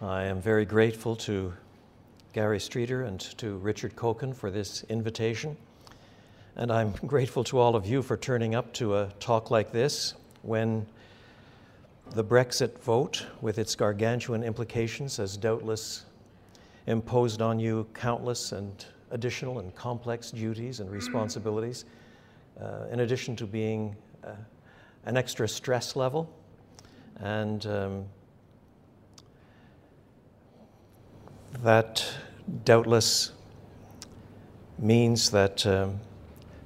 I am very grateful to Gary Streeter and to Richard Coken for this invitation. And I'm grateful to all of you for turning up to a talk like this when the Brexit vote, with its gargantuan implications, has doubtless imposed on you countless and additional and complex duties and responsibilities, uh, in addition to being uh, an extra stress level. And um, that doubtless means that um,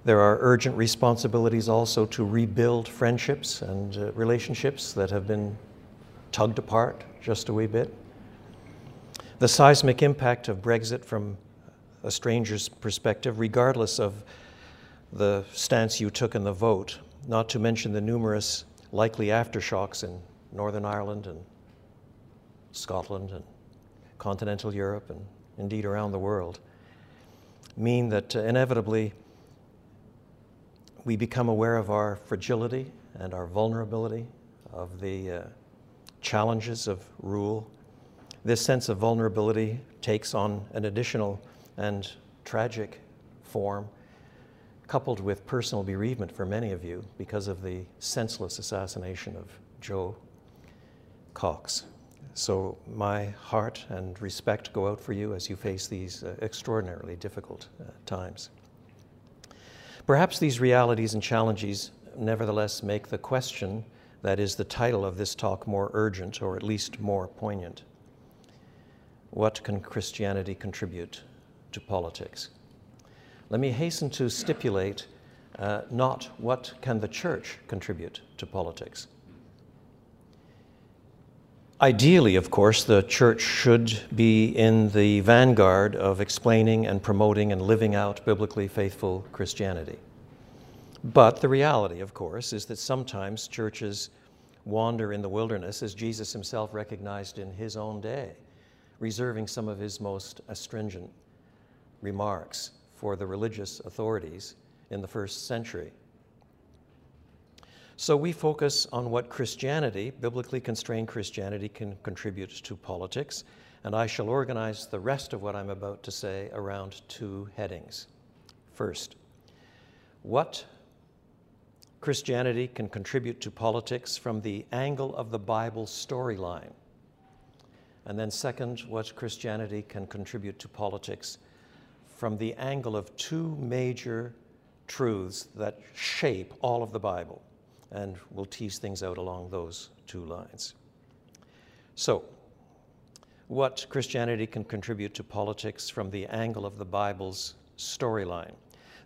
there are urgent responsibilities also to rebuild friendships and uh, relationships that have been tugged apart just a wee bit. The seismic impact of Brexit from a stranger's perspective, regardless of the stance you took in the vote, not to mention the numerous likely aftershocks in Northern Ireland and Scotland and continental Europe and indeed around the world, mean that uh, inevitably we become aware of our fragility and our vulnerability, of the uh, challenges of rule. This sense of vulnerability takes on an additional and tragic form, coupled with personal bereavement for many of you because of the senseless assassination of Jo Cox. So, my heart and respect go out for you as you face these uh, extraordinarily difficult uh, times. Perhaps these realities and challenges nevertheless make the question that is the title of this talk more urgent or at least more poignant. What can Christianity contribute to politics? Let me hasten to stipulate uh, not what can the church contribute to politics, Ideally, of course, the church should be in the vanguard of explaining and promoting and living out biblically faithful Christianity. But the reality, of course, is that sometimes churches wander in the wilderness, as Jesus himself recognized in his own day, reserving some of his most astringent remarks for the religious authorities in the first century. So we focus on what Christianity, biblically constrained Christianity, can contribute to politics, and I shall organize the rest of what I'm about to say around two headings. First, what Christianity can contribute to politics from the angle of the Bible storyline. And then, second, what Christianity can contribute to politics from the angle of two major truths that shape all of the Bible and we'll tease things out along those two lines. So, what Christianity can contribute to politics from the angle of the Bible's storyline.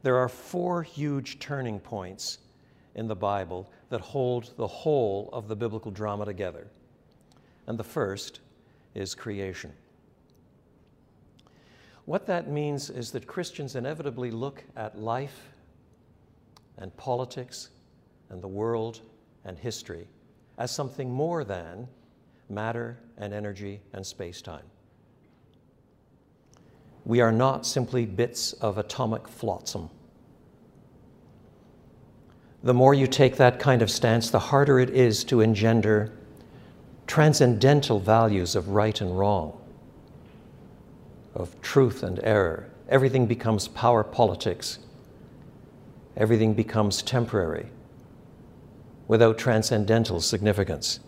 There are four huge turning points in the Bible that hold the whole of the biblical drama together. And the first is creation. What that means is that Christians inevitably look at life and politics and the world and history as something more than matter and energy and space time. We are not simply bits of atomic flotsam. The more you take that kind of stance, the harder it is to engender transcendental values of right and wrong, of truth and error. Everything becomes power politics, everything becomes temporary without transcendental significance.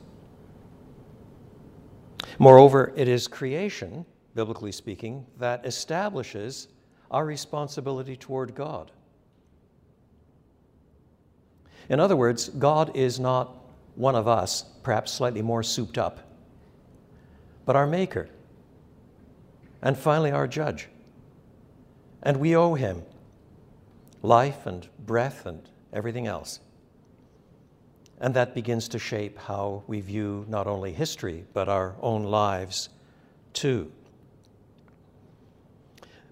Moreover, it is creation, biblically speaking, that establishes our responsibility toward God. In other words, God is not one of us, perhaps slightly more souped up, but our Maker, and finally our Judge. And we owe Him life and breath and everything else. And that begins to shape how we view not only history, but our own lives too.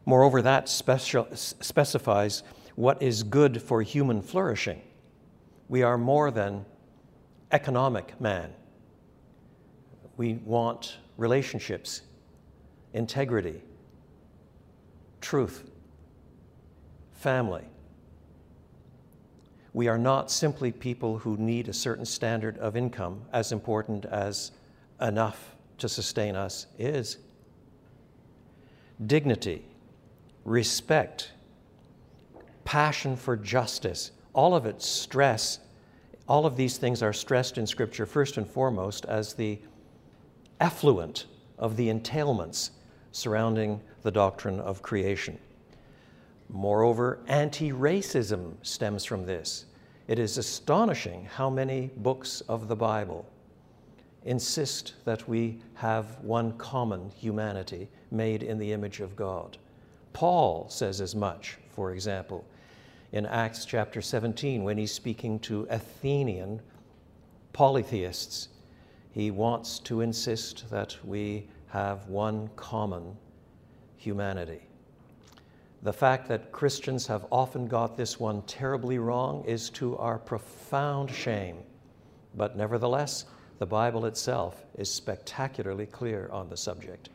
Moreover, that special, specifies what is good for human flourishing. We are more than economic man. We want relationships, integrity, truth, family. We are not simply people who need a certain standard of income as important as enough to sustain us is dignity, respect, passion for justice, all of it stress, all of these things are stressed in Scripture first and foremost as the effluent of the entailments surrounding the doctrine of creation. Moreover, anti racism stems from this. It is astonishing how many books of the Bible insist that we have one common humanity made in the image of God. Paul says as much, for example, in Acts chapter 17 when he's speaking to Athenian polytheists. He wants to insist that we have one common humanity. The fact that Christians have often got this one terribly wrong is to our profound shame. But nevertheless, the Bible itself is spectacularly clear on the subject.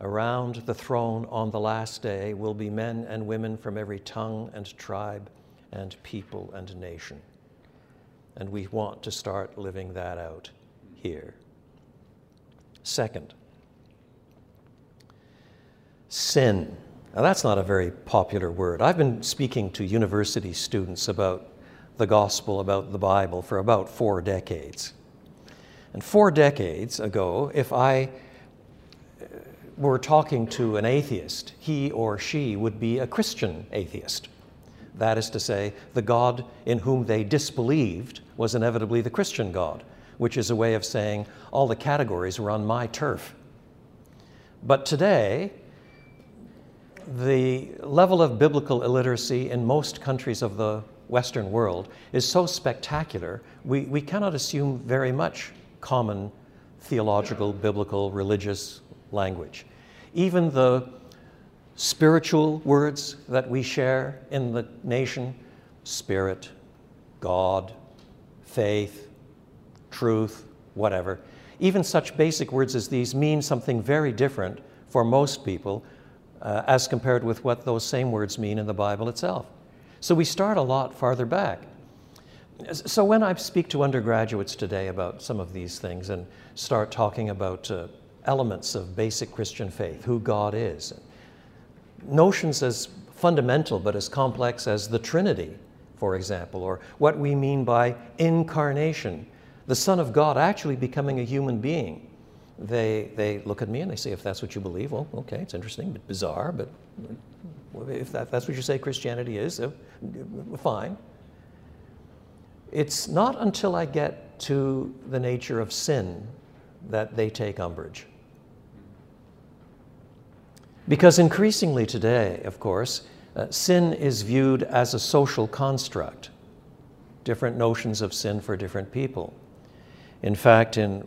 Around the throne on the last day will be men and women from every tongue and tribe and people and nation. And we want to start living that out here. Second, sin. Now, that's not a very popular word. I've been speaking to university students about the gospel, about the Bible, for about four decades. And four decades ago, if I uh, were talking to an atheist, he or she would be a Christian atheist. That is to say, the God in whom they disbelieved was inevitably the Christian God, which is a way of saying all the categories were on my turf. But today, the level of biblical illiteracy in most countries of the Western world is so spectacular, we, we cannot assume very much common theological, biblical, religious language. Even the spiritual words that we share in the nation spirit, God, faith, truth, whatever. Even such basic words as these mean something very different for most people uh, as compared with what those same words mean in the Bible itself. So we start a lot farther back. So when I speak to undergraduates today about some of these things and start talking about uh, elements of basic Christian faith, who God is, notions as fundamental but as complex as the Trinity, for example, or what we mean by incarnation, the Son of God actually becoming a human being. They, they look at me and they say, if that's what you believe, well, okay, it's interesting, but bizarre, but if that, that's what you say Christianity is, fine. It's not until I get to the nature of sin that they take umbrage. Because increasingly today, of course, uh, sin is viewed as a social construct, different notions of sin for different people. In fact, in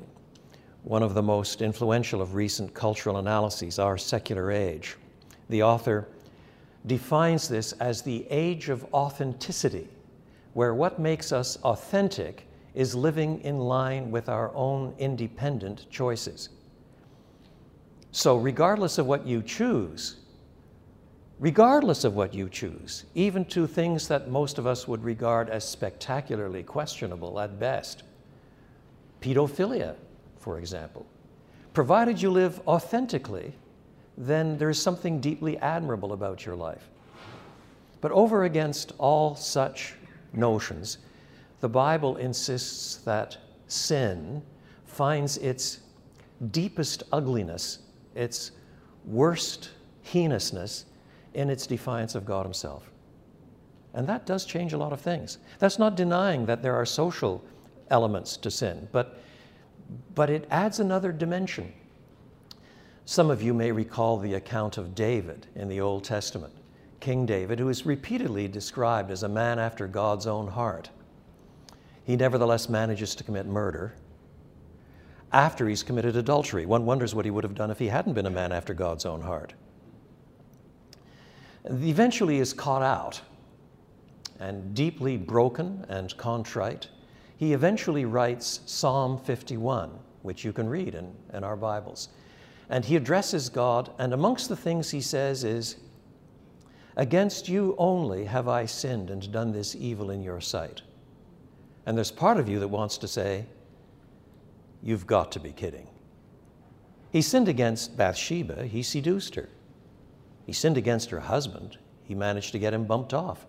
one of the most influential of recent cultural analyses, Our Secular Age, the author defines this as the age of authenticity, where what makes us authentic is living in line with our own independent choices. So, regardless of what you choose, regardless of what you choose, even to things that most of us would regard as spectacularly questionable at best, pedophilia, for example, provided you live authentically, then there is something deeply admirable about your life. But over against all such notions, the Bible insists that sin finds its deepest ugliness its worst heinousness in its defiance of God Himself. And that does change a lot of things. That's not denying that there are social elements to sin, but, but it adds another dimension. Some of you may recall the account of David in the Old Testament, King David, who is repeatedly described as a man after God's own heart. He nevertheless manages to commit murder after he's committed adultery. One wonders what he would have done if he hadn't been a man after God's own heart. Eventually he is caught out and deeply broken and contrite. He eventually writes Psalm 51, which you can read in, in our Bibles. And he addresses God, and amongst the things he says is, Against you only have I sinned and done this evil in your sight. And there's part of you that wants to say, You've got to be kidding. He sinned against Bathsheba, he seduced her. He sinned against her husband, he managed to get him bumped off.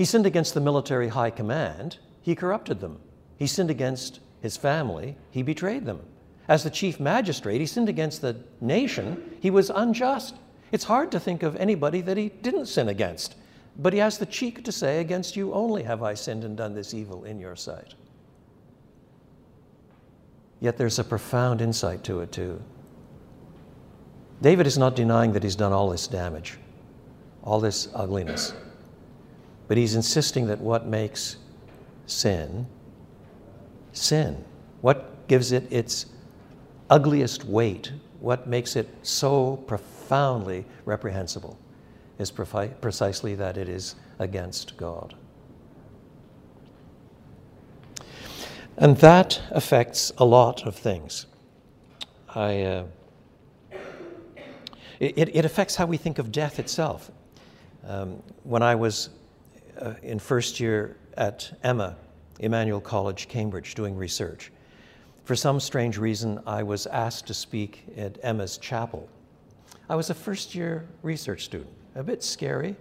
He sinned against the military high command, he corrupted them. He sinned against his family, he betrayed them. As the chief magistrate, he sinned against the nation, he was unjust. It's hard to think of anybody that he didn't sin against. But he has the cheek to say, Against you only have I sinned and done this evil in your sight. Yet there's a profound insight to it, too. David is not denying that he's done all this damage, all this ugliness, but he's insisting that what makes sin sin, what gives it its ugliest weight, what makes it so profoundly reprehensible, is precisely that it is against God. And that affects a lot of things. I, uh, it, it affects how we think of death itself. Um, when I was uh, in first year at Emma, Emmanuel College, Cambridge, doing research, for some strange reason, I was asked to speak at Emma's chapel. I was a first year research student, a bit scary.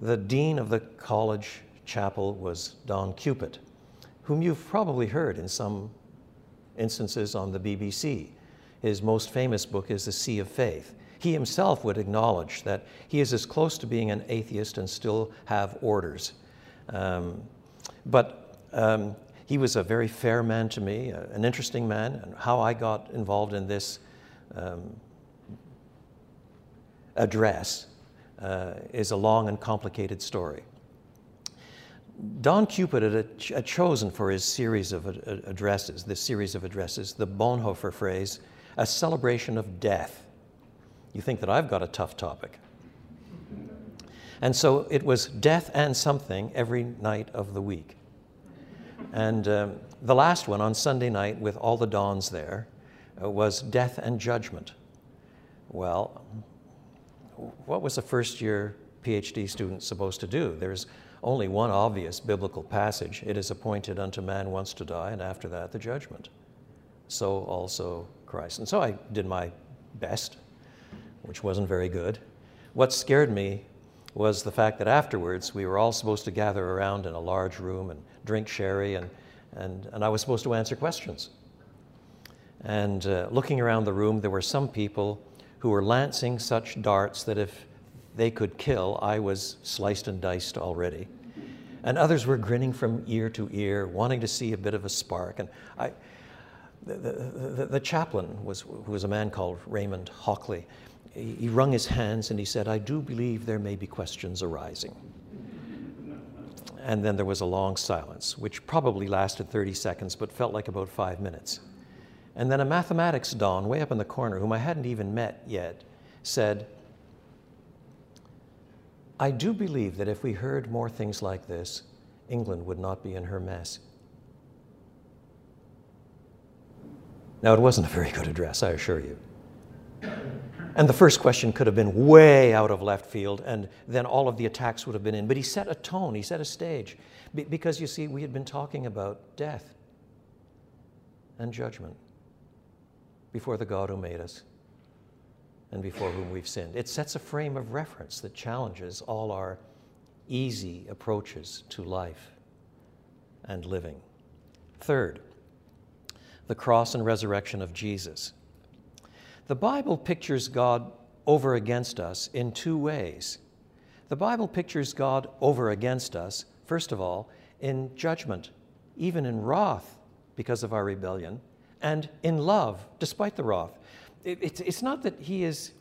The dean of the college chapel was Don Cupitt whom you've probably heard in some instances on the BBC. His most famous book is The Sea of Faith. He himself would acknowledge that he is as close to being an atheist and still have orders. Um, but um, he was a very fair man to me, uh, an interesting man, and how I got involved in this um, address uh, is a long and complicated story. Don Cupitt had, chosen for his series of addresses, this series of addresses, the Bonhoeffer phrase, a celebration of death. You think that I've got a tough topic. And so it was death and something every night of the week. And um, the last one on Sunday night, with all the dons there, uh, was death and judgment. Well, what was a first year PhD student supposed to do? There's only one obvious biblical passage it is appointed unto man once to die, and after that, the judgment. So also Christ. And so I did my best, which wasn't very good. What scared me was the fact that afterwards we were all supposed to gather around in a large room and drink sherry, and, and, and I was supposed to answer questions. And uh, looking around the room, there were some people who were lancing such darts that if they could kill, I was sliced and diced already. And others were grinning from ear to ear, wanting to see a bit of a spark. And I, the, the, the chaplain was, who was a man called Raymond Hockley. He, wrung his hands and he said, I do believe there may be questions arising. And then there was a long silence, which probably lasted 30 seconds, but felt like about five minutes. And then a mathematics don, way up in the corner, whom I hadn't even met yet, said, I do believe that if we heard more things like this, England would not be in her mess. Now, it wasn't a very good address, I assure you. And the first question could have been way out of left field, and then all of the attacks would have been in. But he set a tone, he set a stage. because you see, we had been talking about death and judgment before the God who made us and before whom we've sinned. It sets a frame of reference that challenges all our easy approaches to life and living. Third, the cross and resurrection of Jesus. The Bible pictures God over against us in two ways. The Bible pictures God over against us, first of all, in judgment, even in wrath because of our rebellion, and in love despite the wrath it, it's, it's not that he is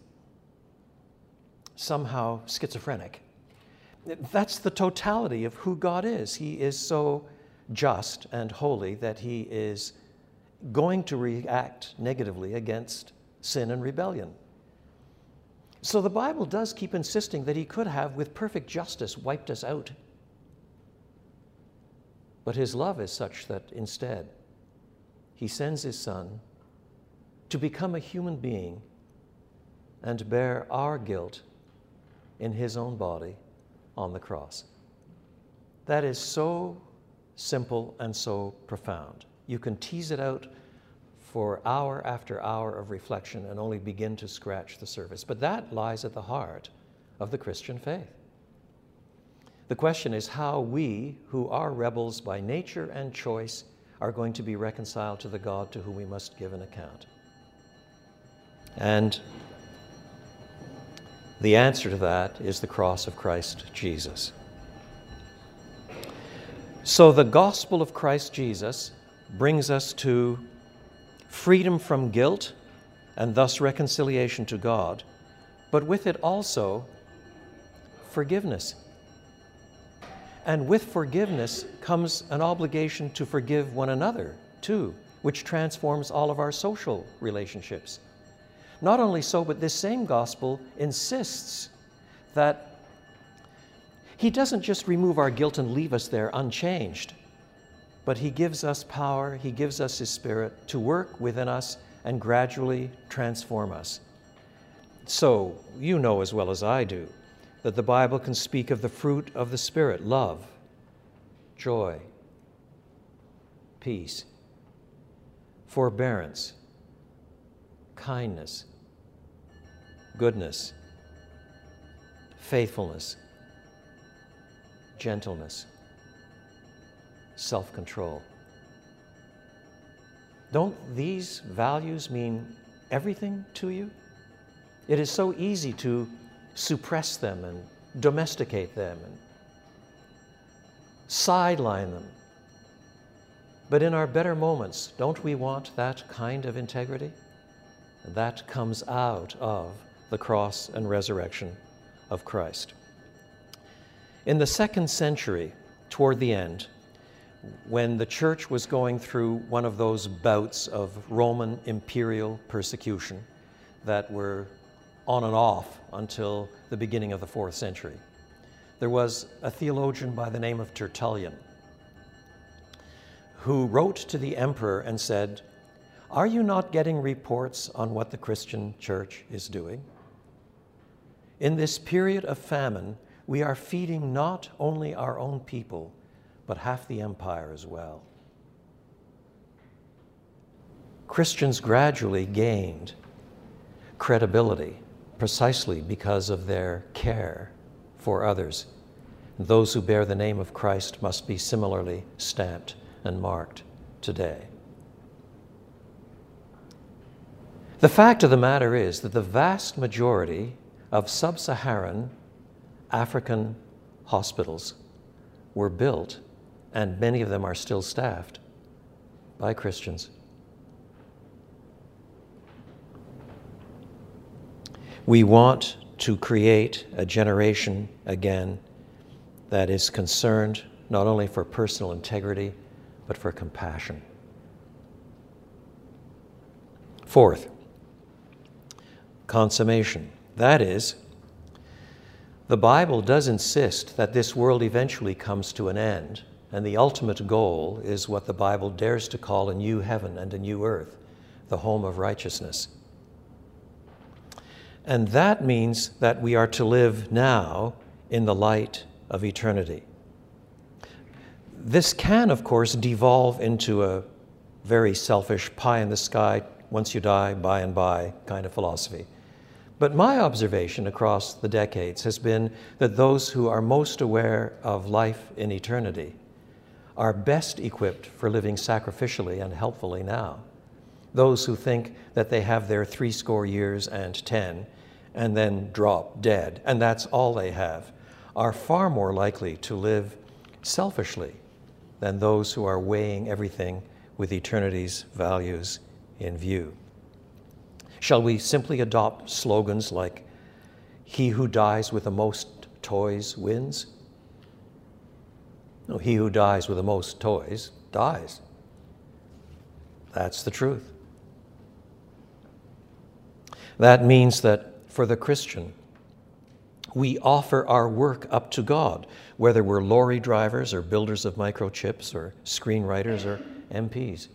somehow schizophrenic. That's the totality of who God is. He is so just and holy that he is going to react negatively against sin and rebellion. So the Bible does keep insisting that he could have, with perfect justice, wiped us out. But his love is such that instead, he sends his son to become a human being and bear our guilt in his own body on the cross. That is so simple and so profound. You can tease it out for hour after hour of reflection and only begin to scratch the surface. But that lies at the heart of the Christian faith. The question is how we, who are rebels by nature and choice, are going to be reconciled to the God to whom we must give an account. And the answer to that is the cross of Christ Jesus. So the gospel of Christ Jesus brings us to freedom from guilt and thus reconciliation to God, but with it also forgiveness. And with forgiveness comes an obligation to forgive one another, too, which transforms all of our social relationships. Not only so, but this same gospel insists that He doesn't just remove our guilt and leave us there unchanged, but He gives us power, He gives us His Spirit to work within us and gradually transform us. So, you know as well as I do that the Bible can speak of the fruit of the Spirit love, joy, peace, forbearance, kindness, goodness, faithfulness, gentleness, self control. Don't these values mean everything to you? It is so easy to suppress them and domesticate them and sideline them. But in our better moments, don't we want that kind of integrity? That comes out of the cross and resurrection of Christ. In the second century, toward the end, when the church was going through one of those bouts of Roman imperial persecution that were on and off until the beginning of the fourth century. There was a theologian by the name of Tertullian who wrote to the emperor and said, Are you not getting reports on what the Christian church is doing? In this period of famine, we are feeding not only our own people, but half the empire as well. Christians gradually gained credibility precisely because of their care for others. Those who bear the name of Christ must be similarly stamped and marked today. The fact of the matter is that the vast majority of sub Saharan African hospitals were built, and many of them are still staffed by Christians. We want to create a generation again that is concerned not only for personal integrity, but for compassion. Fourth, consummation. That is, the Bible does insist that this world eventually comes to an end, and the ultimate goal is what the Bible dares to call a new heaven and a new earth, the home of righteousness. And that means that we are to live now in the light of eternity. This can, of course, devolve into a very selfish pie in the sky, once you die, by and by kind of philosophy. But my observation across the decades has been that those who are most aware of life in eternity are best equipped for living sacrificially and helpfully now. Those who think that they have their three score years and ten and then drop dead, and that's all they have, are far more likely to live selfishly than those who are weighing everything with eternity's values in view. Shall we simply adopt slogans like, He who dies with the most toys wins? No, he who dies with the most toys dies. That's the truth. That means that for the Christian. We offer our work up to God, whether we're lorry drivers or builders of microchips or screenwriters or MPs.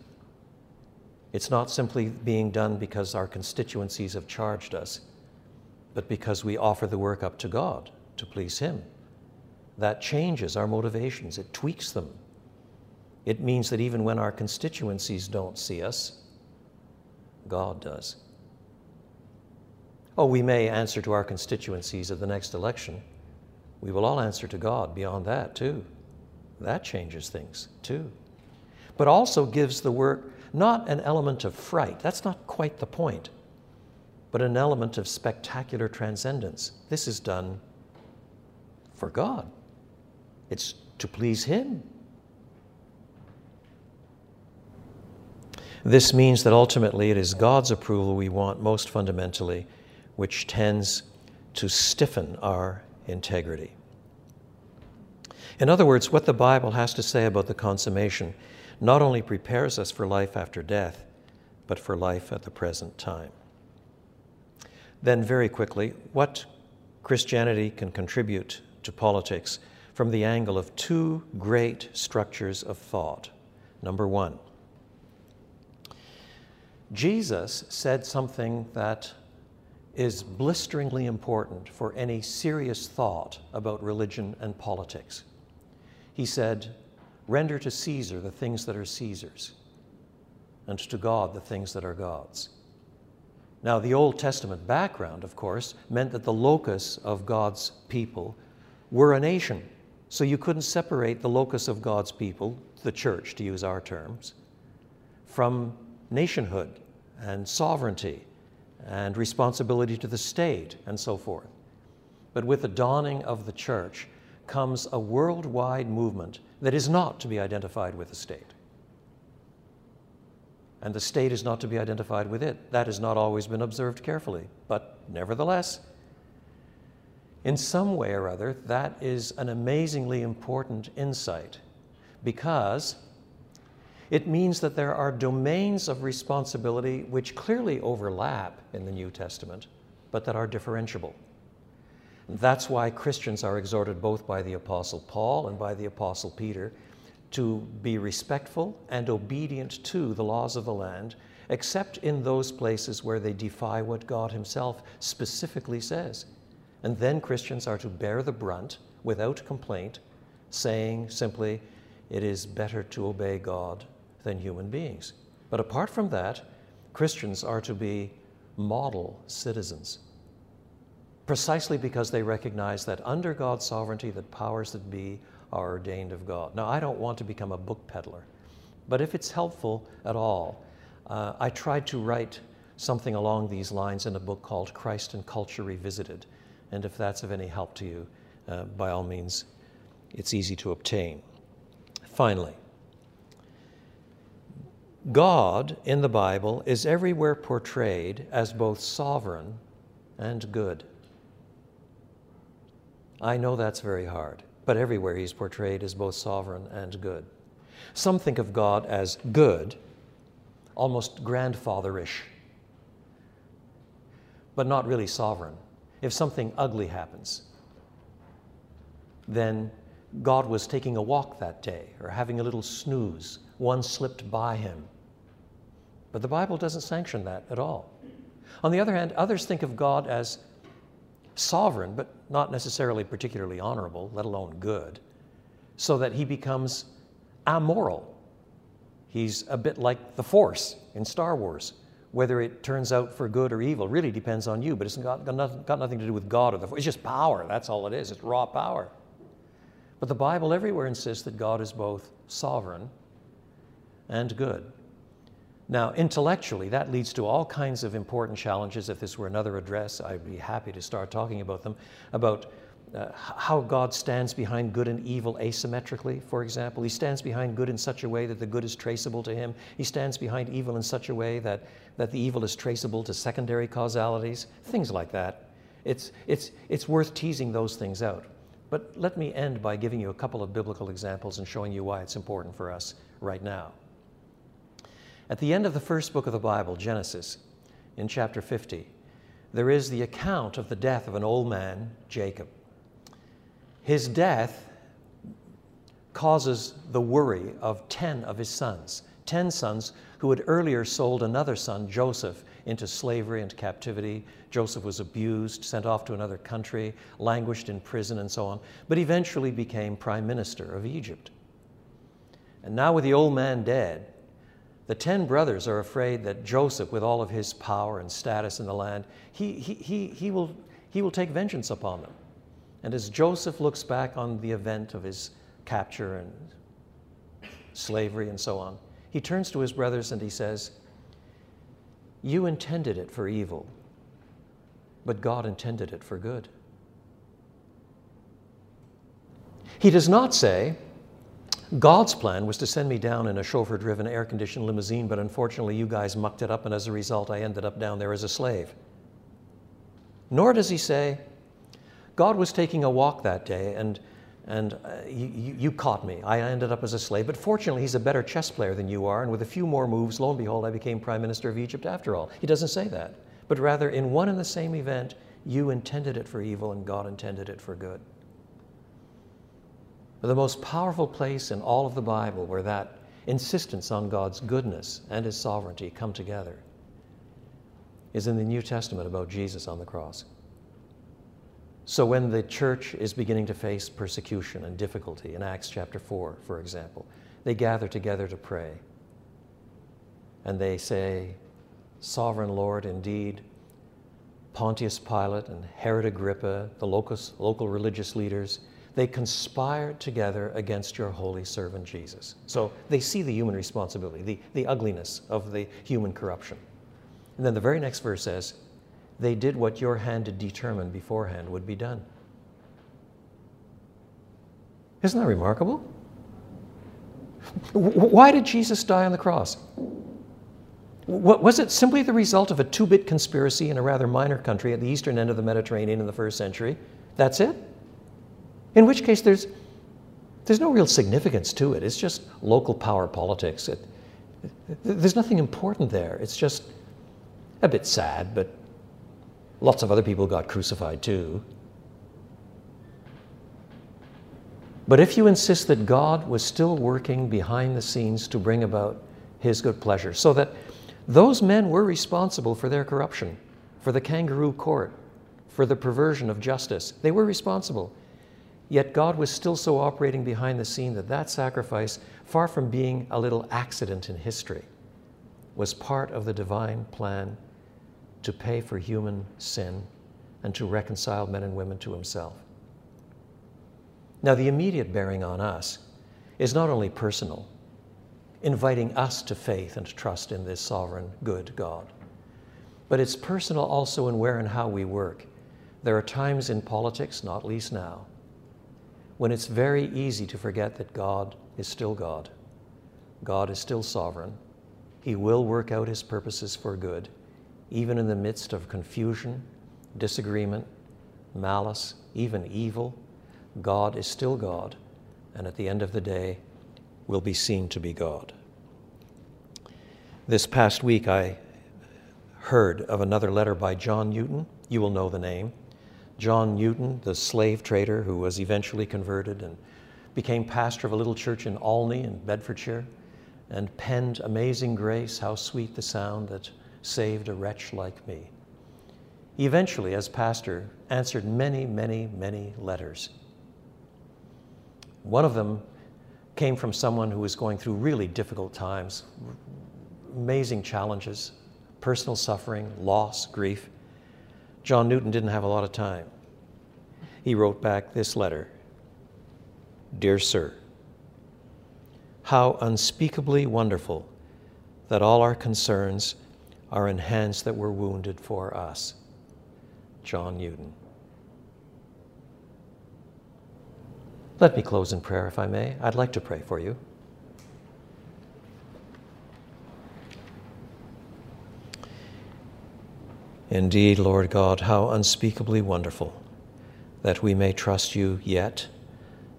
It's not simply being done because our constituencies have charged us, but because we offer the work up to God to please Him. That changes our motivations, it tweaks them. It means that even when our constituencies don't see us, God does. Oh, we may answer to our constituencies at the next election. We will all answer to God beyond that, too. That changes things, too. But also gives the work not an element of fright, that's not quite the point, but an element of spectacular transcendence. This is done for God, it's to please Him. This means that ultimately it is God's approval we want most fundamentally, which tends to stiffen our integrity. In other words, what the Bible has to say about the consummation not only prepares us for life after death, but for life at the present time. Then, very quickly, what Christianity can contribute to politics from the angle of two great structures of thought. Number one, Jesus said something that is blisteringly important for any serious thought about religion and politics. He said, Render to Caesar the things that are Caesar's, and to God the things that are God's. Now, the Old Testament background, of course, meant that the locus of God's people were a nation. So you couldn't separate the locus of God's people, the church to use our terms, from nationhood and sovereignty and responsibility to the state and so forth. But with the dawning of the church comes a worldwide movement that is not to be identified with the state. And the state is not to be identified with it. That has not always been observed carefully. But nevertheless, in some way or other, that is an amazingly important insight because it means that there are domains of responsibility which clearly overlap in the New Testament, but that are differentiable. That's why Christians are exhorted both by the Apostle Paul and by the Apostle Peter to be respectful and obedient to the laws of the land, except in those places where they defy what God Himself specifically says. And then Christians are to bear the brunt without complaint, saying simply, It is better to obey God than human beings. But apart from that, Christians are to be model citizens precisely because they recognize that under God's sovereignty, that powers that be are ordained of God. Now, I don't want to become a book peddler, but if it's helpful at all, uh, I tried to write something along these lines in a book called Christ and Culture Revisited. And if that's of any help to you, uh, by all means, it's easy to obtain. Finally, God in the Bible is everywhere portrayed as both sovereign and good. I know that's very hard, but everywhere he's portrayed as both sovereign and good. Some think of God as good, almost grandfatherish, but not really sovereign. If something ugly happens, then God was taking a walk that day or having a little snooze. One slipped by him. But the Bible doesn't sanction that at all. On the other hand, others think of God as sovereign, but not necessarily particularly honorable, let alone good, so that he becomes amoral. He's a bit like the Force in Star Wars. Whether it turns out for good or evil really depends on you, but it's got, got, nothing, got nothing to do with God or the It's just power. That's all it is. It's raw power. But the Bible everywhere insists that God is both sovereign and good. Now, intellectually, that leads to all kinds of important challenges. If this were another address, I'd be happy to start talking about them, about uh, how God stands behind good and evil asymmetrically, for example. He stands behind good in such a way that the good is traceable to him. He stands behind evil in such a way that, that the evil is traceable to secondary causalities, things like that. It's, it's, it's worth teasing those things out. But let me end by giving you a couple of biblical examples and showing you why it's important for us right now. At the end of the first book of the Bible, Genesis, in chapter 50, there is the account of the death of an old man, Jacob. His death causes the worry of 10 of his sons, 10 sons who had earlier sold another son, Joseph, into slavery and captivity. Joseph was abused, sent off to another country, languished in prison, and so on, but eventually became prime minister of Egypt. And now, with the old man dead, The ten brothers are afraid that Joseph, with all of his power and status in the land, he, he, he, he, will, he will take vengeance upon them. And as Joseph looks back on the event of his capture and slavery and so on, he turns to his brothers and he says, You intended it for evil, but God intended it for good. He does not say, God's plan was to send me down in a chauffeur driven, air conditioned limousine, but unfortunately you guys mucked it up, and as a result, I ended up down there as a slave. Nor does he say, God was taking a walk that day, and, and uh, you, you caught me. I ended up as a slave, but fortunately, he's a better chess player than you are, and with a few more moves, lo and behold, I became prime minister of Egypt after all. He doesn't say that, but rather, in one and the same event, you intended it for evil, and God intended it for good. The most powerful place in all of the Bible where that insistence on God's goodness and His sovereignty come together is in the New Testament about Jesus on the cross. So when the church is beginning to face persecution and difficulty, in Acts chapter 4, for example, they gather together to pray. And they say, Sovereign Lord, indeed, Pontius Pilate and Herod Agrippa, the locus, local religious leaders, they conspired together against your holy servant Jesus. So they see the human responsibility, the, the ugliness of the human corruption. And then the very next verse says, They did what your hand had determined beforehand would be done. Isn't that remarkable? Why did Jesus die on the cross? Was it simply the result of a two bit conspiracy in a rather minor country at the eastern end of the Mediterranean in the first century? That's it? In which case, there's, there's no real significance to it. It's just local power politics. It, there's nothing important there. It's just a bit sad, but lots of other people got crucified too. But if you insist that God was still working behind the scenes to bring about his good pleasure, so that those men were responsible for their corruption, for the kangaroo court, for the perversion of justice, they were responsible. Yet God was still so operating behind the scene that that sacrifice, far from being a little accident in history, was part of the divine plan to pay for human sin and to reconcile men and women to Himself. Now, the immediate bearing on us is not only personal, inviting us to faith and trust in this sovereign, good God, but it's personal also in where and how we work. There are times in politics, not least now, when it's very easy to forget that God is still God. God is still sovereign. He will work out His purposes for good, even in the midst of confusion, disagreement, malice, even evil. God is still God, and at the end of the day, will be seen to be God. This past week, I heard of another letter by John Newton. You will know the name. John Newton, the slave trader who was eventually converted and became pastor of a little church in Olney in Bedfordshire and penned Amazing Grace, how sweet the sound that saved a wretch like me. He eventually, as pastor, answered many, many, many letters. One of them came from someone who was going through really difficult times, amazing challenges, personal suffering, loss, grief. John Newton didn't have a lot of time. He wrote back this letter Dear Sir, how unspeakably wonderful that all our concerns are in hands that were wounded for us. John Newton. Let me close in prayer, if I may. I'd like to pray for you. Indeed, Lord God, how unspeakably wonderful that we may trust you yet,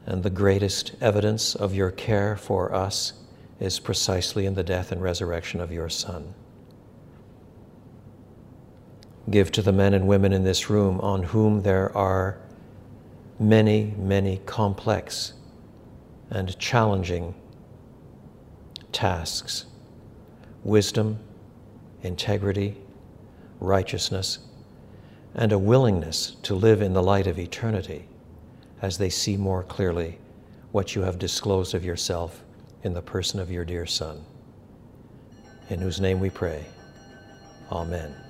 and the greatest evidence of your care for us is precisely in the death and resurrection of your Son. Give to the men and women in this room on whom there are many, many complex and challenging tasks wisdom, integrity, righteousness, and a willingness to live in the light of eternity as they see more clearly what you have disclosed of yourself in the person of your dear Son. in whose name we pray. Amen.